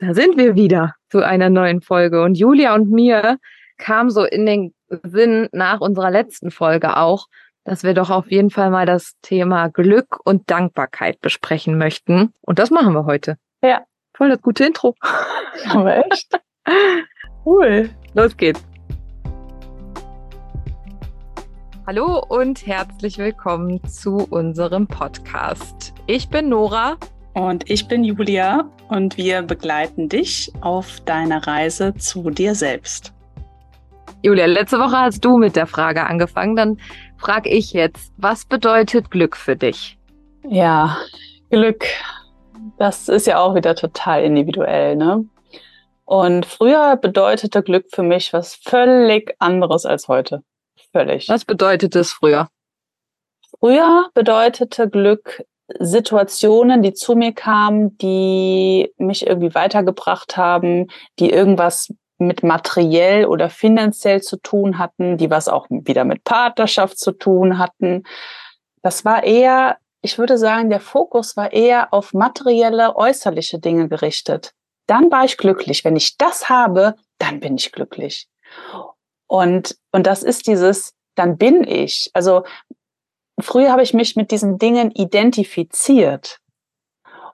Da sind wir wieder zu einer neuen Folge. Und Julia und mir kam so in den Sinn nach unserer letzten Folge auch, dass wir doch auf jeden Fall mal das Thema Glück und Dankbarkeit besprechen möchten. Und das machen wir heute. Ja. Voll das gute Intro. Aber echt? cool. Los geht's. Hallo und herzlich willkommen zu unserem Podcast. Ich bin Nora. Und ich bin Julia und wir begleiten dich auf deiner Reise zu dir selbst. Julia, letzte Woche hast du mit der Frage angefangen. Dann frage ich jetzt, was bedeutet Glück für dich? Ja, Glück, das ist ja auch wieder total individuell, ne? Und früher bedeutete Glück für mich was völlig anderes als heute. Völlig. Was bedeutet es früher? Früher bedeutete Glück Situationen, die zu mir kamen, die mich irgendwie weitergebracht haben, die irgendwas mit materiell oder finanziell zu tun hatten, die was auch wieder mit Partnerschaft zu tun hatten. Das war eher, ich würde sagen, der Fokus war eher auf materielle, äußerliche Dinge gerichtet. Dann war ich glücklich. Wenn ich das habe, dann bin ich glücklich. Und, und das ist dieses, dann bin ich. Also früher habe ich mich mit diesen Dingen identifiziert.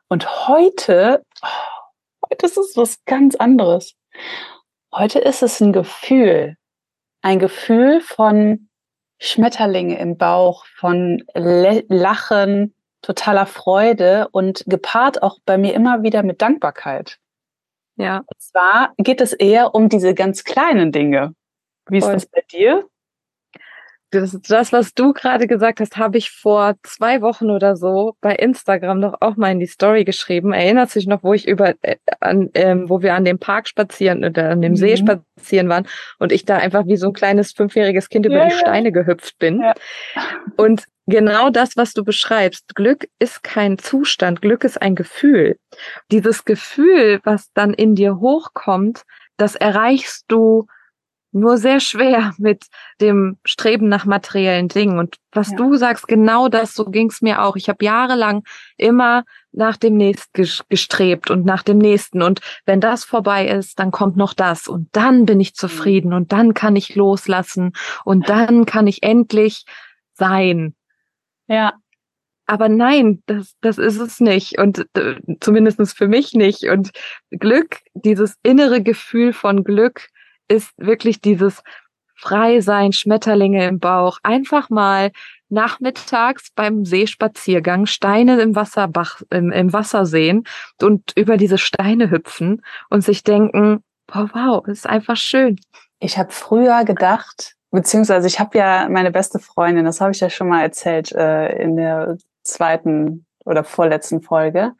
Und heute, oh, heute ist es was ganz anderes. Heute ist es ein Gefühl. Ein Gefühl von Schmetterlinge im Bauch, von Lachen, totaler Freude und gepaart auch bei mir immer wieder mit Dankbarkeit. Ja. Und zwar geht es eher um diese ganz kleinen Dinge. Wie ist das bei dir? Das, das, was du gerade gesagt hast, habe ich vor zwei Wochen oder so bei Instagram noch auch mal in die Story geschrieben. Erinnert sich noch, wo ich über, äh, an, ähm, wo wir an dem Park spazieren oder an dem mhm. See spazieren waren und ich da einfach wie so ein kleines fünfjähriges Kind über ja, die Steine gehüpft bin. Ja. Und genau das, was du beschreibst, Glück ist kein Zustand, Glück ist ein Gefühl. Dieses Gefühl, was dann in dir hochkommt, das erreichst du nur sehr schwer mit dem Streben nach materiellen Dingen. Und was ja. du sagst, genau das, so ging's mir auch. Ich habe jahrelang immer nach dem nächsten gestrebt und nach dem nächsten. Und wenn das vorbei ist, dann kommt noch das. Und dann bin ich mhm. zufrieden und dann kann ich loslassen und dann kann ich endlich sein. Ja. Aber nein, das, das ist es nicht. Und äh, zumindestens für mich nicht. Und Glück, dieses innere Gefühl von Glück, ist wirklich dieses Freisein, Schmetterlinge im Bauch, einfach mal nachmittags beim Seespaziergang Steine im Wasserbach, im, im Wasser sehen und über diese Steine hüpfen und sich denken, wow, wow, ist einfach schön. Ich habe früher gedacht, beziehungsweise ich habe ja meine beste Freundin, das habe ich ja schon mal erzählt äh, in der zweiten oder vorletzten Folge.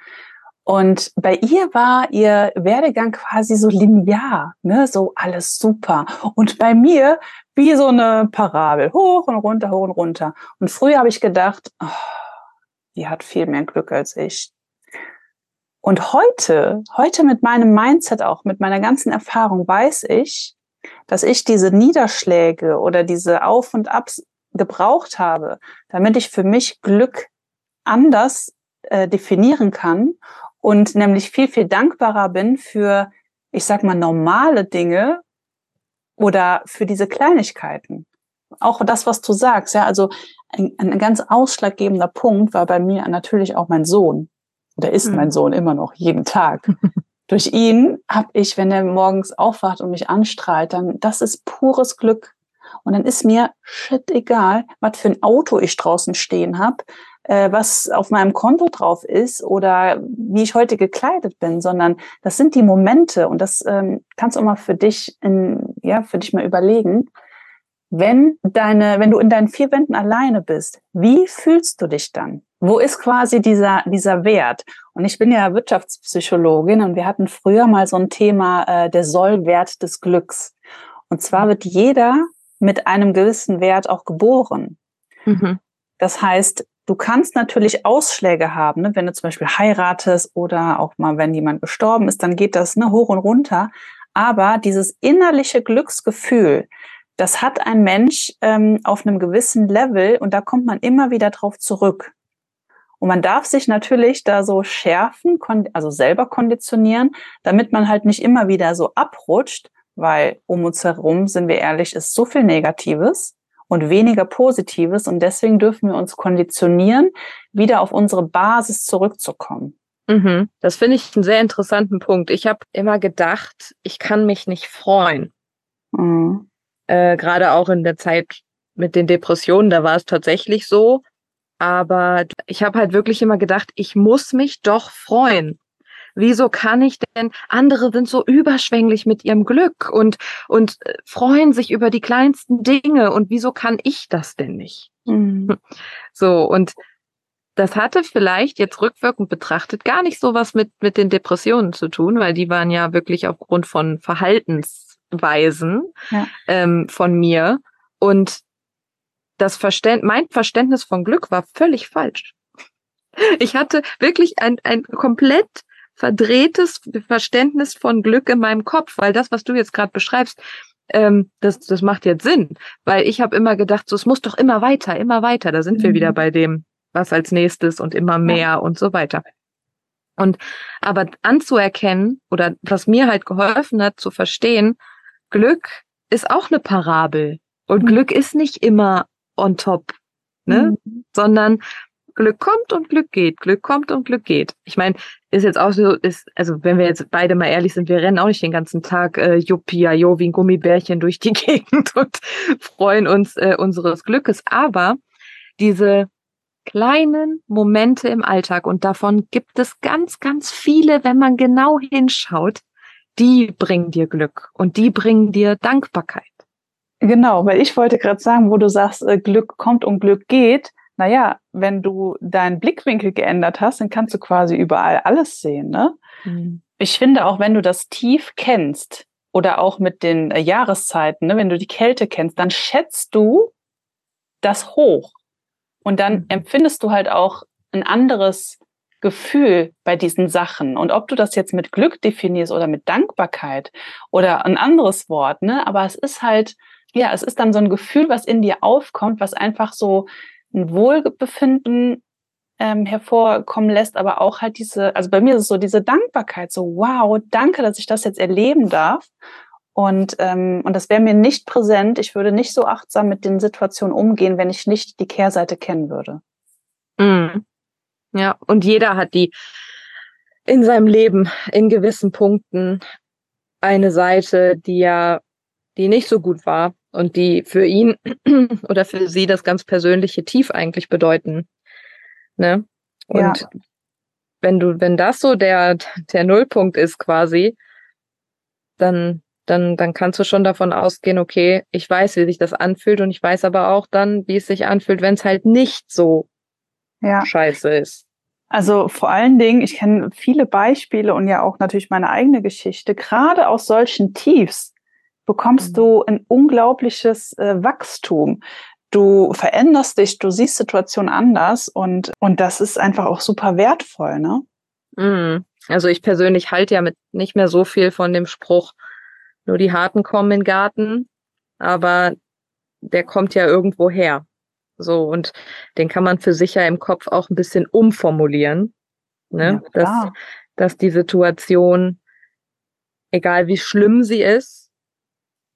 Und bei ihr war ihr Werdegang quasi so linear, ne, so alles super. Und bei mir wie so eine Parabel, hoch und runter, hoch und runter. Und früher habe ich gedacht, oh, die hat viel mehr Glück als ich. Und heute, heute mit meinem Mindset auch, mit meiner ganzen Erfahrung weiß ich, dass ich diese Niederschläge oder diese Auf und Abs gebraucht habe, damit ich für mich Glück anders äh, definieren kann und nämlich viel, viel dankbarer bin für, ich sag mal, normale Dinge oder für diese Kleinigkeiten. Auch das, was du sagst, ja, also ein, ein ganz ausschlaggebender Punkt war bei mir natürlich auch mein Sohn. Oder ist mhm. mein Sohn immer noch, jeden Tag. Durch ihn habe ich, wenn er morgens aufwacht und mich anstrahlt, dann das ist pures Glück. Und dann ist mir shit egal, was für ein Auto ich draußen stehen habe, was auf meinem Konto drauf ist oder wie ich heute gekleidet bin, sondern das sind die Momente und das ähm, kannst du auch mal für dich in, ja, für dich mal überlegen. Wenn deine, wenn du in deinen vier Wänden alleine bist, wie fühlst du dich dann? Wo ist quasi dieser, dieser Wert? Und ich bin ja Wirtschaftspsychologin und wir hatten früher mal so ein Thema, äh, der Sollwert des Glücks. Und zwar wird jeder mit einem gewissen Wert auch geboren. Mhm. Das heißt, Du kannst natürlich Ausschläge haben, ne? wenn du zum Beispiel heiratest oder auch mal, wenn jemand gestorben ist, dann geht das ne, hoch und runter. Aber dieses innerliche Glücksgefühl, das hat ein Mensch ähm, auf einem gewissen Level und da kommt man immer wieder drauf zurück. Und man darf sich natürlich da so schärfen, also selber konditionieren, damit man halt nicht immer wieder so abrutscht, weil um uns herum, sind wir ehrlich, ist so viel Negatives und weniger Positives. Und deswegen dürfen wir uns konditionieren, wieder auf unsere Basis zurückzukommen. Mhm. Das finde ich einen sehr interessanten Punkt. Ich habe immer gedacht, ich kann mich nicht freuen. Mhm. Äh, Gerade auch in der Zeit mit den Depressionen, da war es tatsächlich so. Aber ich habe halt wirklich immer gedacht, ich muss mich doch freuen. Wieso kann ich denn, andere sind so überschwänglich mit ihrem Glück und, und äh, freuen sich über die kleinsten Dinge und wieso kann ich das denn nicht? Mhm. So, und das hatte vielleicht jetzt rückwirkend betrachtet gar nicht so was mit, mit den Depressionen zu tun, weil die waren ja wirklich aufgrund von Verhaltensweisen ja. ähm, von mir. Und das Verständ mein Verständnis von Glück war völlig falsch. Ich hatte wirklich ein, ein komplett verdrehtes Verständnis von Glück in meinem Kopf, weil das, was du jetzt gerade beschreibst, ähm, das, das macht jetzt Sinn. Weil ich habe immer gedacht, so, es muss doch immer weiter, immer weiter. Da sind mhm. wir wieder bei dem, was als nächstes und immer mehr ja. und so weiter. Und aber anzuerkennen oder was mir halt geholfen hat zu verstehen, Glück ist auch eine Parabel. Und mhm. Glück ist nicht immer on top, ne? Mhm. Sondern Glück kommt und Glück geht, Glück kommt und Glück geht. Ich meine, ist jetzt auch so, ist, also wenn wir jetzt beide mal ehrlich sind, wir rennen auch nicht den ganzen Tag äh, Juppia, jo, wie ein Gummibärchen durch die Gegend und freuen uns äh, unseres Glückes. Aber diese kleinen Momente im Alltag, und davon gibt es ganz, ganz viele, wenn man genau hinschaut, die bringen dir Glück und die bringen dir Dankbarkeit. Genau, weil ich wollte gerade sagen, wo du sagst, äh, Glück kommt und Glück geht. Naja, wenn du deinen Blickwinkel geändert hast, dann kannst du quasi überall alles sehen. Ne? Mhm. Ich finde auch, wenn du das tief kennst oder auch mit den äh, Jahreszeiten, ne, wenn du die Kälte kennst, dann schätzt du das hoch. Und dann mhm. empfindest du halt auch ein anderes Gefühl bei diesen Sachen. Und ob du das jetzt mit Glück definierst oder mit Dankbarkeit oder ein anderes Wort, ne? Aber es ist halt, ja, es ist dann so ein Gefühl, was in dir aufkommt, was einfach so ein Wohlbefinden ähm, hervorkommen lässt, aber auch halt diese, also bei mir ist es so diese Dankbarkeit, so wow, danke, dass ich das jetzt erleben darf. Und, ähm, und das wäre mir nicht präsent. Ich würde nicht so achtsam mit den Situationen umgehen, wenn ich nicht die Kehrseite kennen würde. Mhm. Ja, und jeder hat die in seinem Leben in gewissen Punkten eine Seite, die ja, die nicht so gut war und die für ihn oder für sie das ganz persönliche Tief eigentlich bedeuten. Ne? Und ja. wenn du, wenn das so der, der Nullpunkt ist quasi, dann, dann, dann kannst du schon davon ausgehen, okay, ich weiß, wie sich das anfühlt und ich weiß aber auch dann, wie es sich anfühlt, wenn es halt nicht so ja. scheiße ist. Also vor allen Dingen, ich kenne viele Beispiele und ja auch natürlich meine eigene Geschichte, gerade aus solchen Tiefs, bekommst mhm. du ein unglaubliches äh, Wachstum. Du veränderst dich, du siehst Situationen anders und, und das ist einfach auch super wertvoll, ne? Mhm. Also ich persönlich halte ja mit nicht mehr so viel von dem Spruch, nur die Harten kommen in den Garten, aber der kommt ja irgendwo her. So, und den kann man für sich ja im Kopf auch ein bisschen umformulieren. Ne? Ja, dass, dass die Situation, egal wie schlimm sie ist,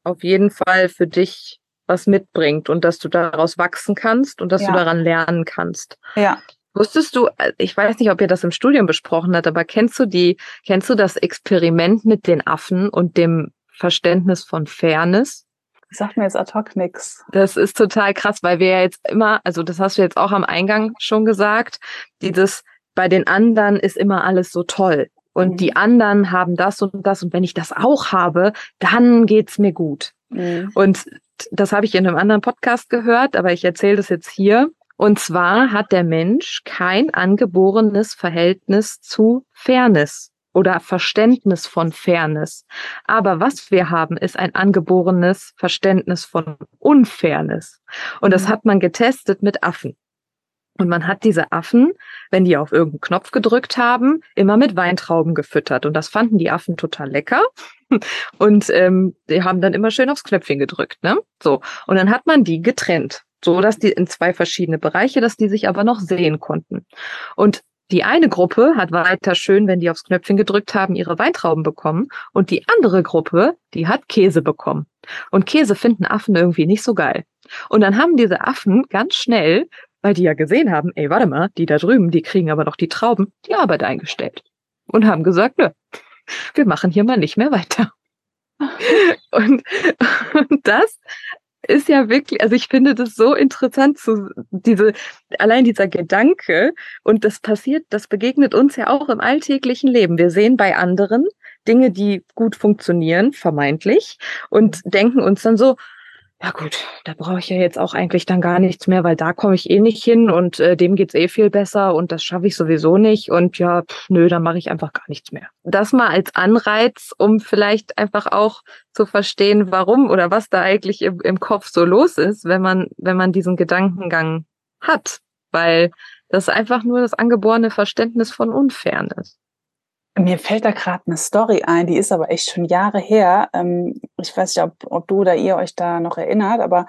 auf jeden Fall für dich was mitbringt und dass du daraus wachsen kannst und dass ja. du daran lernen kannst. Ja. Wusstest du, äh, ich weiß nicht, ob ihr das im Studium besprochen habt, aber kennst du die, kennst du das Experiment mit den Affen und dem Verständnis von Fairness? Sagt mir jetzt ad hoc nix. Das ist total krass, weil wir ja jetzt immer, also das hast du jetzt auch am Eingang schon gesagt, dieses bei den anderen ist immer alles so toll und mhm. die anderen haben das und das und wenn ich das auch habe, dann geht's mir gut. Mhm. Und das habe ich in einem anderen Podcast gehört, aber ich erzähle das jetzt hier. Und zwar hat der Mensch kein angeborenes Verhältnis zu Fairness oder Verständnis von Fairness. Aber was wir haben, ist ein angeborenes Verständnis von Unfairness. Und das mhm. hat man getestet mit Affen. Und man hat diese Affen, wenn die auf irgendeinen Knopf gedrückt haben, immer mit Weintrauben gefüttert. Und das fanden die Affen total lecker. Und ähm, die haben dann immer schön aufs Knöpfchen gedrückt, ne? So. Und dann hat man die getrennt. so dass die in zwei verschiedene Bereiche, dass die sich aber noch sehen konnten. Und die eine Gruppe hat weiter schön, wenn die aufs Knöpfchen gedrückt haben, ihre Weintrauben bekommen und die andere Gruppe, die hat Käse bekommen. Und Käse finden Affen irgendwie nicht so geil. Und dann haben diese Affen ganz schnell, weil die ja gesehen haben, ey, warte mal, die da drüben, die kriegen aber noch die Trauben, die Arbeit eingestellt. Und haben gesagt, nö, wir machen hier mal nicht mehr weiter. und, und das ist ja wirklich, also ich finde das so interessant, zu, diese, allein dieser Gedanke und das passiert, das begegnet uns ja auch im alltäglichen Leben. Wir sehen bei anderen Dinge, die gut funktionieren, vermeintlich, und denken uns dann so, ja gut, da brauche ich ja jetzt auch eigentlich dann gar nichts mehr, weil da komme ich eh nicht hin und äh, dem geht's eh viel besser und das schaffe ich sowieso nicht und ja, pff, nö, dann mache ich einfach gar nichts mehr. Das mal als Anreiz, um vielleicht einfach auch zu verstehen, warum oder was da eigentlich im, im Kopf so los ist, wenn man, wenn man diesen Gedankengang hat, weil das einfach nur das angeborene Verständnis von Unfairen ist. Mir fällt da gerade eine Story ein, die ist aber echt schon Jahre her. Ähm, ich weiß nicht, ob, ob du oder ihr euch da noch erinnert, aber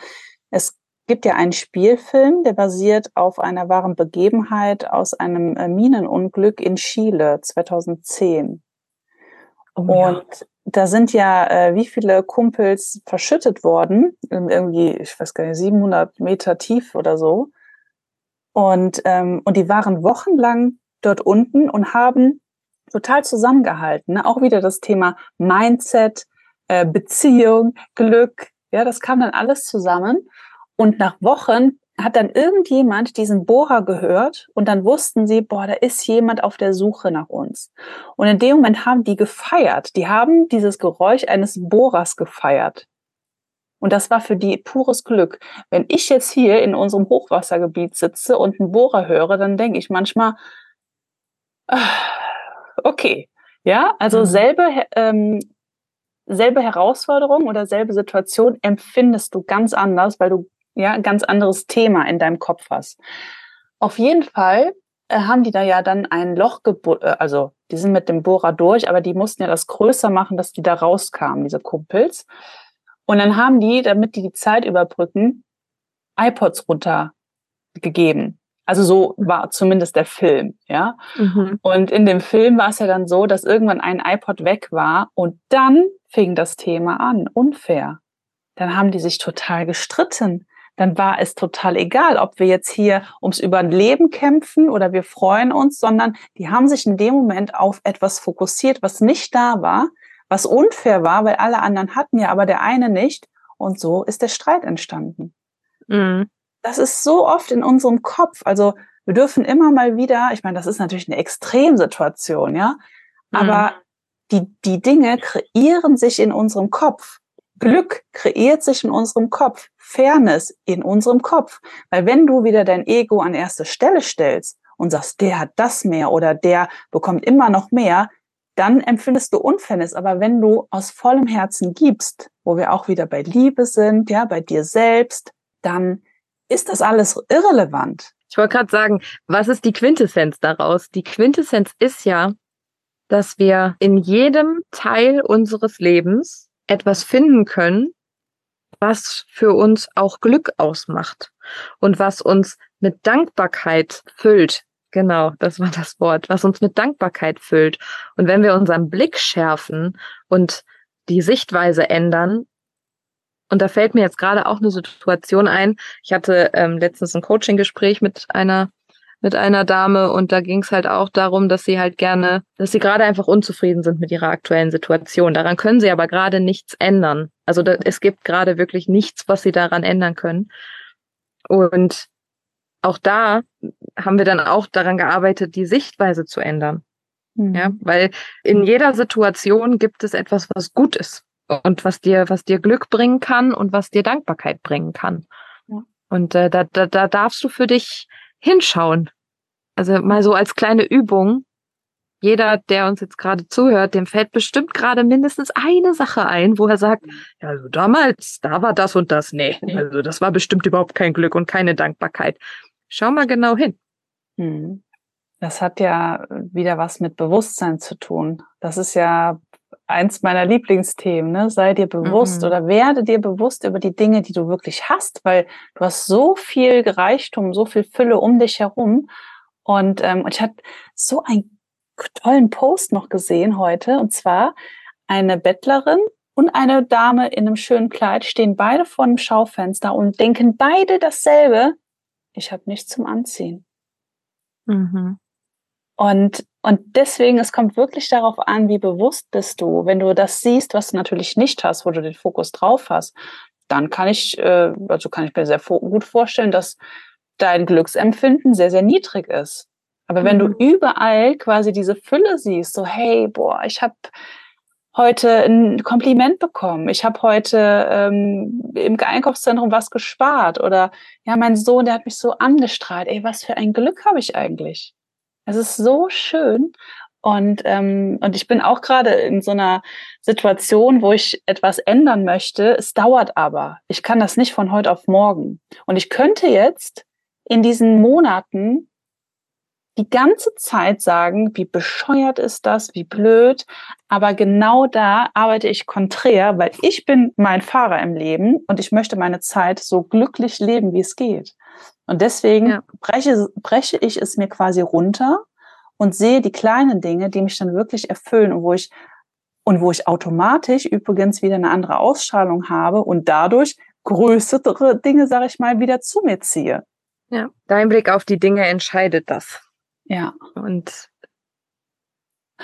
es gibt ja einen Spielfilm, der basiert auf einer wahren Begebenheit aus einem äh, Minenunglück in Chile 2010. Oh, Und ja. da sind ja äh, wie viele Kumpels verschüttet worden, irgendwie, ich weiß gar nicht, 700 Meter tief oder so. Und, ähm, und die waren wochenlang dort unten und haben total zusammengehalten. Ne? Auch wieder das Thema Mindset, äh, Beziehung, Glück. Ja, das kam dann alles zusammen. Und nach Wochen hat dann irgendjemand diesen Bohrer gehört und dann wussten sie, boah, da ist jemand auf der Suche nach uns. Und in dem Moment haben die gefeiert. Die haben dieses Geräusch eines Bohrers gefeiert. Und das war für die pures Glück. Wenn ich jetzt hier in unserem Hochwassergebiet sitze und einen Bohrer höre, dann denke ich manchmal, ah, okay. Ja, also mhm. selbe, ähm, selbe Herausforderung oder selbe Situation empfindest du ganz anders, weil du ja ein ganz anderes Thema in deinem Kopf hast. Auf jeden Fall äh, haben die da ja dann ein Loch gebohrt, äh, also die sind mit dem Bohrer durch, aber die mussten ja das größer machen, dass die da rauskamen, diese Kumpels. Und dann haben die, damit die die Zeit überbrücken, iPods runtergegeben. Also so war zumindest der Film, ja. Mhm. Und in dem Film war es ja dann so, dass irgendwann ein iPod weg war und dann fing das Thema an, unfair. Dann haben die sich total gestritten. Dann war es total egal, ob wir jetzt hier ums Überleben kämpfen oder wir freuen uns, sondern die haben sich in dem Moment auf etwas fokussiert, was nicht da war, was unfair war, weil alle anderen hatten ja, aber der eine nicht. Und so ist der Streit entstanden. Mhm das ist so oft in unserem Kopf. Also wir dürfen immer mal wieder, ich meine, das ist natürlich eine Extremsituation, ja, aber mhm. die, die Dinge kreieren sich in unserem Kopf. Glück kreiert sich in unserem Kopf. Fairness in unserem Kopf. Weil wenn du wieder dein Ego an erste Stelle stellst und sagst, der hat das mehr oder der bekommt immer noch mehr, dann empfindest du Unfairness. Aber wenn du aus vollem Herzen gibst, wo wir auch wieder bei Liebe sind, ja, bei dir selbst, dann ist das alles irrelevant. Ich wollte gerade sagen, was ist die Quintessenz daraus? Die Quintessenz ist ja, dass wir in jedem Teil unseres Lebens etwas finden können, was für uns auch Glück ausmacht und was uns mit Dankbarkeit füllt. Genau, das war das Wort, was uns mit Dankbarkeit füllt. Und wenn wir unseren Blick schärfen und die Sichtweise ändern, und da fällt mir jetzt gerade auch eine Situation ein. Ich hatte ähm, letztens ein Coaching-Gespräch mit einer mit einer Dame und da ging es halt auch darum, dass sie halt gerne, dass sie gerade einfach unzufrieden sind mit ihrer aktuellen Situation. Daran können sie aber gerade nichts ändern. Also da, es gibt gerade wirklich nichts, was sie daran ändern können. Und auch da haben wir dann auch daran gearbeitet, die Sichtweise zu ändern. Mhm. Ja, weil in jeder Situation gibt es etwas, was gut ist und was dir, was dir Glück bringen kann und was dir Dankbarkeit bringen kann. Ja. Und äh, da, da, da darfst du für dich hinschauen. Also mal so als kleine Übung. Jeder, der uns jetzt gerade zuhört, dem fällt bestimmt gerade mindestens eine Sache ein, wo er sagt, ja, also damals, da war das und das. Nee, also das war bestimmt überhaupt kein Glück und keine Dankbarkeit. Schau mal genau hin. Hm. Das hat ja wieder was mit Bewusstsein zu tun. Das ist ja eins meiner Lieblingsthemen, ne? Sei dir bewusst mhm. oder werde dir bewusst über die Dinge, die du wirklich hast, weil du hast so viel Reichtum, so viel Fülle um dich herum. Und, ähm, und ich hatte so einen tollen Post noch gesehen heute, und zwar eine Bettlerin und eine Dame in einem schönen Kleid stehen beide vor einem Schaufenster und denken beide dasselbe. Ich habe nichts zum Anziehen. Mhm. Und, und deswegen, es kommt wirklich darauf an, wie bewusst bist du. Wenn du das siehst, was du natürlich nicht hast, wo du den Fokus drauf hast, dann kann ich, äh, also kann ich mir sehr gut vorstellen, dass dein Glücksempfinden sehr, sehr niedrig ist. Aber wenn mhm. du überall quasi diese Fülle siehst, so hey, boah, ich habe heute ein Kompliment bekommen, ich habe heute ähm, im Einkaufszentrum was gespart oder ja, mein Sohn, der hat mich so angestrahlt, ey, was für ein Glück habe ich eigentlich? Es ist so schön. Und, ähm, und ich bin auch gerade in so einer Situation, wo ich etwas ändern möchte. Es dauert aber. Ich kann das nicht von heute auf morgen. Und ich könnte jetzt in diesen Monaten die ganze Zeit sagen, wie bescheuert ist das, wie blöd. Aber genau da arbeite ich konträr, weil ich bin mein Fahrer im Leben und ich möchte meine Zeit so glücklich leben, wie es geht. Und deswegen ja. breche, breche ich es mir quasi runter und sehe die kleinen Dinge, die mich dann wirklich erfüllen und wo ich und wo ich automatisch übrigens wieder eine andere Ausstrahlung habe und dadurch größere Dinge, sage ich mal, wieder zu mir ziehe. Ja, dein Blick auf die Dinge entscheidet das. Ja. Und,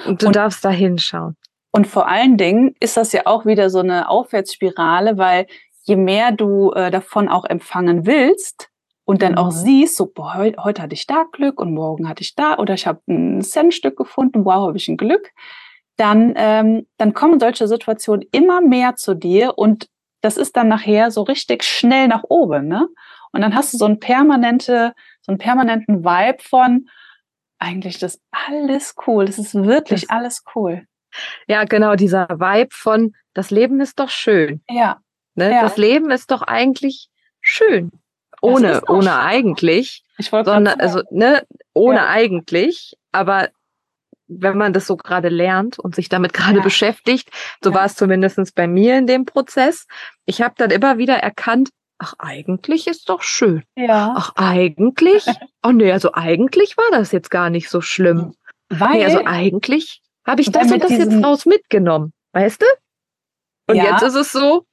und du und, darfst da hinschauen. Und vor allen Dingen ist das ja auch wieder so eine Aufwärtsspirale, weil je mehr du äh, davon auch empfangen willst, und dann auch mhm. siehst, so, boah, heute, heute hatte ich da Glück und morgen hatte ich da oder ich habe ein Centstück gefunden, wow, habe ich ein Glück, dann, ähm, dann kommen solche Situationen immer mehr zu dir und das ist dann nachher so richtig schnell nach oben, ne? Und dann hast du so ein permanente, so einen permanenten Vibe von, eigentlich das alles cool, das ist wirklich das, alles cool. Ja, genau, dieser Vibe von, das Leben ist doch schön. Ja. Ne? ja. Das Leben ist doch eigentlich schön ohne, ohne schade. eigentlich, ich sondern, also, ne, ohne ja. eigentlich, aber wenn man das so gerade lernt und sich damit gerade ja. beschäftigt, so ja. war es zumindestens bei mir in dem Prozess. Ich habe dann immer wieder erkannt, ach, eigentlich ist doch schön. Ja. Ach, eigentlich? oh nee, also eigentlich war das jetzt gar nicht so schlimm. Weil, nee, also eigentlich habe ich das und das jetzt raus mitgenommen, weißt du? Und ja. jetzt ist es so,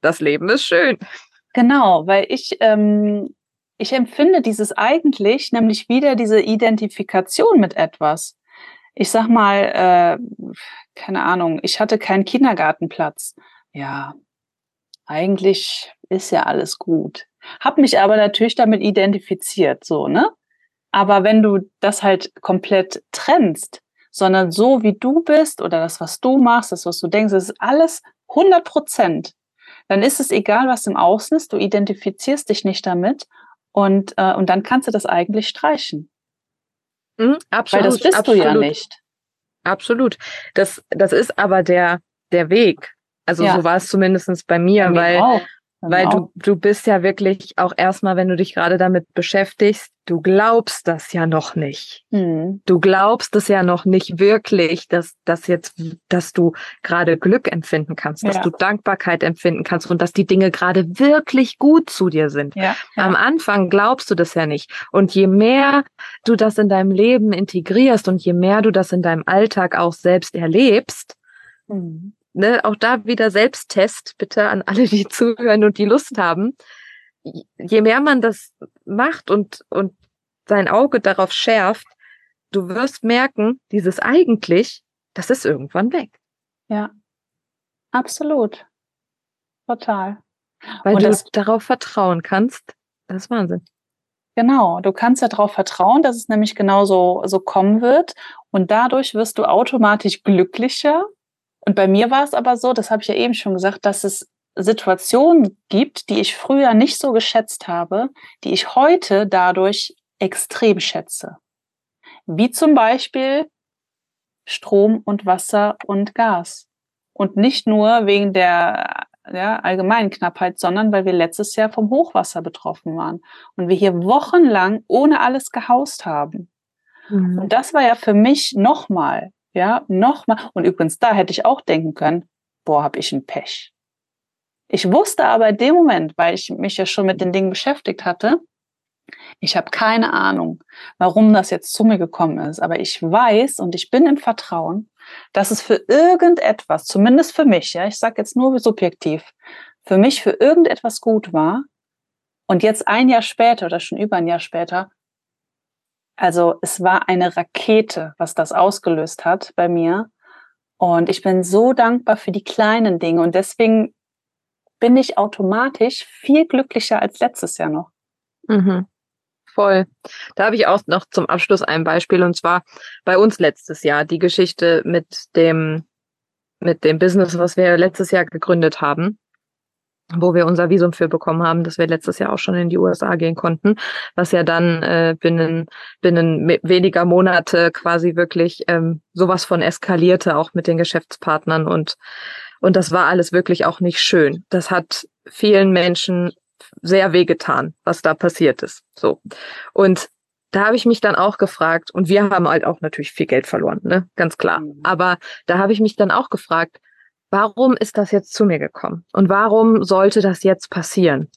das Leben ist schön. Genau, weil ich, ähm, ich empfinde dieses eigentlich, nämlich wieder diese Identifikation mit etwas. Ich sag mal, äh, keine Ahnung, ich hatte keinen Kindergartenplatz. Ja, eigentlich ist ja alles gut. Hab mich aber natürlich damit identifiziert, so, ne? Aber wenn du das halt komplett trennst, sondern so wie du bist oder das, was du machst, das, was du denkst, das ist alles 100 Prozent dann ist es egal, was im Außen ist, du identifizierst dich nicht damit und, äh, und dann kannst du das eigentlich streichen. Mhm, absolut. Weil das bist absolut. du ja nicht. Absolut. Das, das ist aber der, der Weg. Also ja. so war es zumindest bei mir, bei weil auch. Weil du, du bist ja wirklich auch erstmal, wenn du dich gerade damit beschäftigst, du glaubst das ja noch nicht. Mhm. Du glaubst es ja noch nicht wirklich, dass, dass jetzt, dass du gerade Glück empfinden kannst, dass ja. du Dankbarkeit empfinden kannst und dass die Dinge gerade wirklich gut zu dir sind. Ja. Ja. Am Anfang glaubst du das ja nicht. Und je mehr du das in deinem Leben integrierst und je mehr du das in deinem Alltag auch selbst erlebst, mhm ne, auch da wieder Selbsttest, bitte an alle, die zuhören und die Lust haben. Je mehr man das macht und, und sein Auge darauf schärft, du wirst merken, dieses eigentlich, das ist irgendwann weg. Ja, absolut. Total. Weil und du das, darauf vertrauen kannst. Das ist Wahnsinn. Genau, du kannst ja darauf vertrauen, dass es nämlich genauso so kommen wird. Und dadurch wirst du automatisch glücklicher und bei mir war es aber so, das habe ich ja eben schon gesagt, dass es Situationen gibt, die ich früher nicht so geschätzt habe, die ich heute dadurch extrem schätze. Wie zum Beispiel Strom und Wasser und Gas. Und nicht nur wegen der ja, allgemeinen Knappheit, sondern weil wir letztes Jahr vom Hochwasser betroffen waren und wir hier wochenlang ohne alles gehaust haben. Mhm. Und das war ja für mich nochmal Ja, nochmal. Und übrigens, da hätte ich auch denken können, boah, hab ich ein Pech. Ich wusste aber in dem Moment, weil ich mich ja schon mit den Dingen beschäftigt hatte, ich habe keine Ahnung, warum das jetzt zu mir gekommen ist, aber ich weiß und ich bin im Vertrauen, dass es für irgendetwas, zumindest für mich, ja, ich sage jetzt nur subjektiv, für mich für irgendetwas gut war. Und jetzt ein Jahr später oder schon über ein Jahr später, also es war eine Rakete, was das ausgelöst hat bei mir. Und ich bin so dankbar für die kleinen Dinge. Und deswegen bin ich automatisch viel glücklicher als letztes Jahr noch. Mhm. Voll. Da habe ich auch noch zum Abschluss ein Beispiel und zwar bei uns letztes Jahr die Geschichte mit dem mit dem Business, was wir letztes Jahr gegründet haben, wo wir unser Visum für bekommen haben, dass wir letztes Jahr auch schon in die USA gehen konnten, was ja dann äh, binnen binnen weniger Monate quasi wirklich ähm, sowas von eskalierte, auch mit den Geschäftspartnern und und das war alles wirklich auch nicht schön. Das hat vielen Menschen sehr wehgetan, was da passiert ist. So. Und da habe ich mich dann auch gefragt, und wir haben halt auch natürlich viel Geld verloren, ne? Ganz klar. Mhm. Aber da habe ich mich dann auch gefragt, warum ist das jetzt zu mir gekommen? Und warum sollte das jetzt passieren?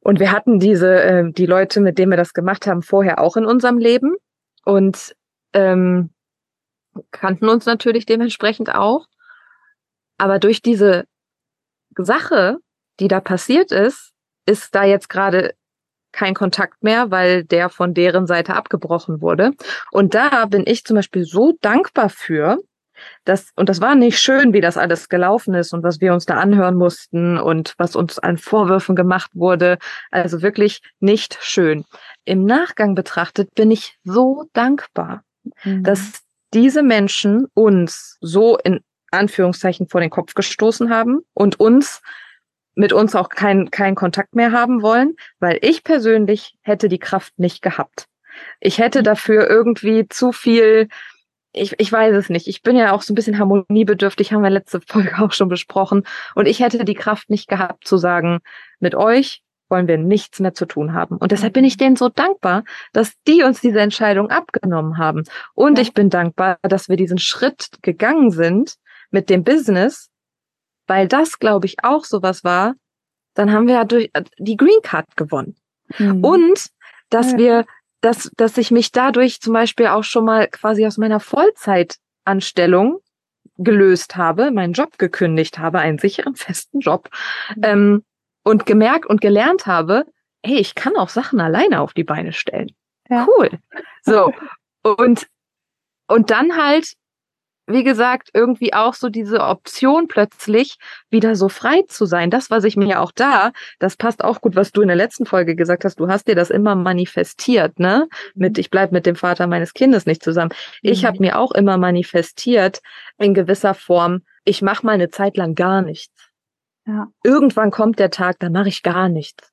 Und wir hatten diese, äh, die Leute, mit denen wir das gemacht haben, vorher auch in unserem Leben und ähm, kannten uns natürlich dementsprechend auch. Aber durch diese Sache, die da passiert ist, ist da jetzt gerade kein Kontakt mehr, weil der von deren Seite abgebrochen wurde. Und da bin ich zum Beispiel so dankbar für, dass, und das war nicht schön, wie das alles gelaufen ist und was wir uns da anhören mussten und was uns an Vorwürfen gemacht wurde. Also wirklich nicht schön. Im Nachgang betrachtet bin ich so dankbar, mhm. dass diese Menschen uns so in Anführungszeichen vor den Kopf gestoßen haben und uns mit uns auch keinen keinen Kontakt mehr haben wollen, weil ich persönlich hätte die Kraft nicht gehabt. Ich hätte dafür irgendwie zu viel, ich, ich weiß es nicht. Ich bin ja auch so ein bisschen harmoniebedürftig, haben wir letzte Folge auch schon besprochen. Und ich hätte die Kraft nicht gehabt zu sagen, mit euch wollen wir nichts mehr zu tun haben. Und deshalb bin ich denen so dankbar, dass die uns diese Entscheidung abgenommen haben. Und ja. ich bin dankbar, dass wir diesen Schritt gegangen sind mit dem Business, weil das, glaube ich, auch sowas war, dann haben wir ja durch äh, die Green Card gewonnen. Mhm. Und dass ja. wir, dass, dass ich mich dadurch zum Beispiel auch schon mal quasi aus meiner Vollzeitanstellung gelöst habe, meinen Job gekündigt habe, einen sicheren, festen Job, mhm. ähm, und gemerkt und gelernt habe, hey, ich kann auch Sachen alleine auf die Beine stellen. Ja. Cool. So. Und, und dann halt wie gesagt, irgendwie auch so diese Option plötzlich wieder so frei zu sein. Das, was ich mir ja auch da, das passt auch gut, was du in der letzten Folge gesagt hast. Du hast dir das immer manifestiert, ne? Mit mhm. ich bleib mit dem Vater meines Kindes nicht zusammen. Ich mhm. habe mir auch immer manifestiert in gewisser Form, ich mache mal eine Zeit lang gar nichts. Ja. Irgendwann kommt der Tag, da mache ich gar nichts.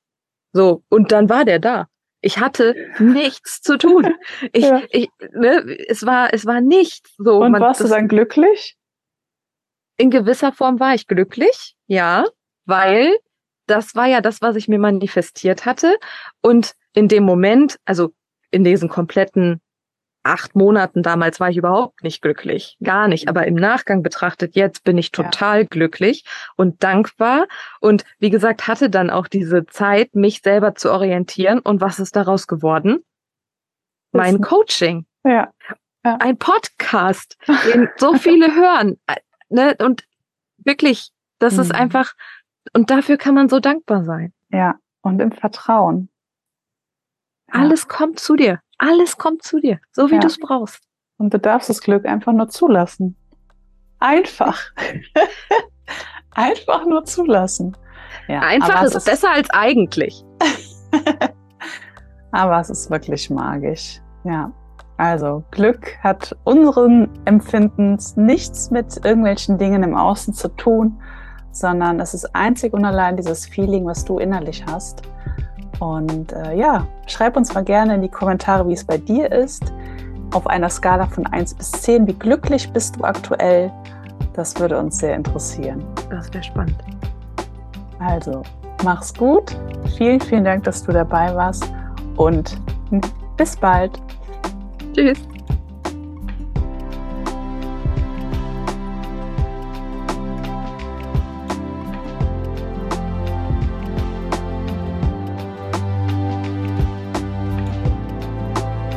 So, und dann war der da. Ich hatte nichts zu tun. Ich, ja. ich, ne, es war, es war nichts. So, Und man, warst das, du dann glücklich? In gewisser Form war ich glücklich, ja, weil das war ja das, was ich mir manifestiert hatte. Und in dem Moment, also in diesen kompletten acht Monaten damals war ich überhaupt nicht glücklich. Gar nicht. Aber im Nachgang betrachtet, jetzt bin ich total ja. glücklich und dankbar. Und wie gesagt, hatte dann auch diese Zeit, mich selber zu orientieren. Und was ist daraus geworden? Mein Coaching. Ja. ja. Ein Podcast, den so viele hören. Ne? Und wirklich, das mhm. ist einfach, und dafür kann man so dankbar sein. Ja. Und im Vertrauen. Alles kommt zu dir. Alles kommt zu dir, so wie ja. du es brauchst. Und du darfst das Glück einfach nur zulassen. Einfach. einfach nur zulassen. Ja, einfach ist, ist besser als eigentlich. aber es ist wirklich magisch. Ja. Also Glück hat unseren Empfindens nichts mit irgendwelchen Dingen im Außen zu tun, sondern es ist einzig und allein dieses Feeling, was du innerlich hast. Und äh, ja, schreib uns mal gerne in die Kommentare, wie es bei dir ist. Auf einer Skala von 1 bis 10, wie glücklich bist du aktuell? Das würde uns sehr interessieren. Das wäre spannend. Also, mach's gut. Vielen, vielen Dank, dass du dabei warst und bis bald. Tschüss.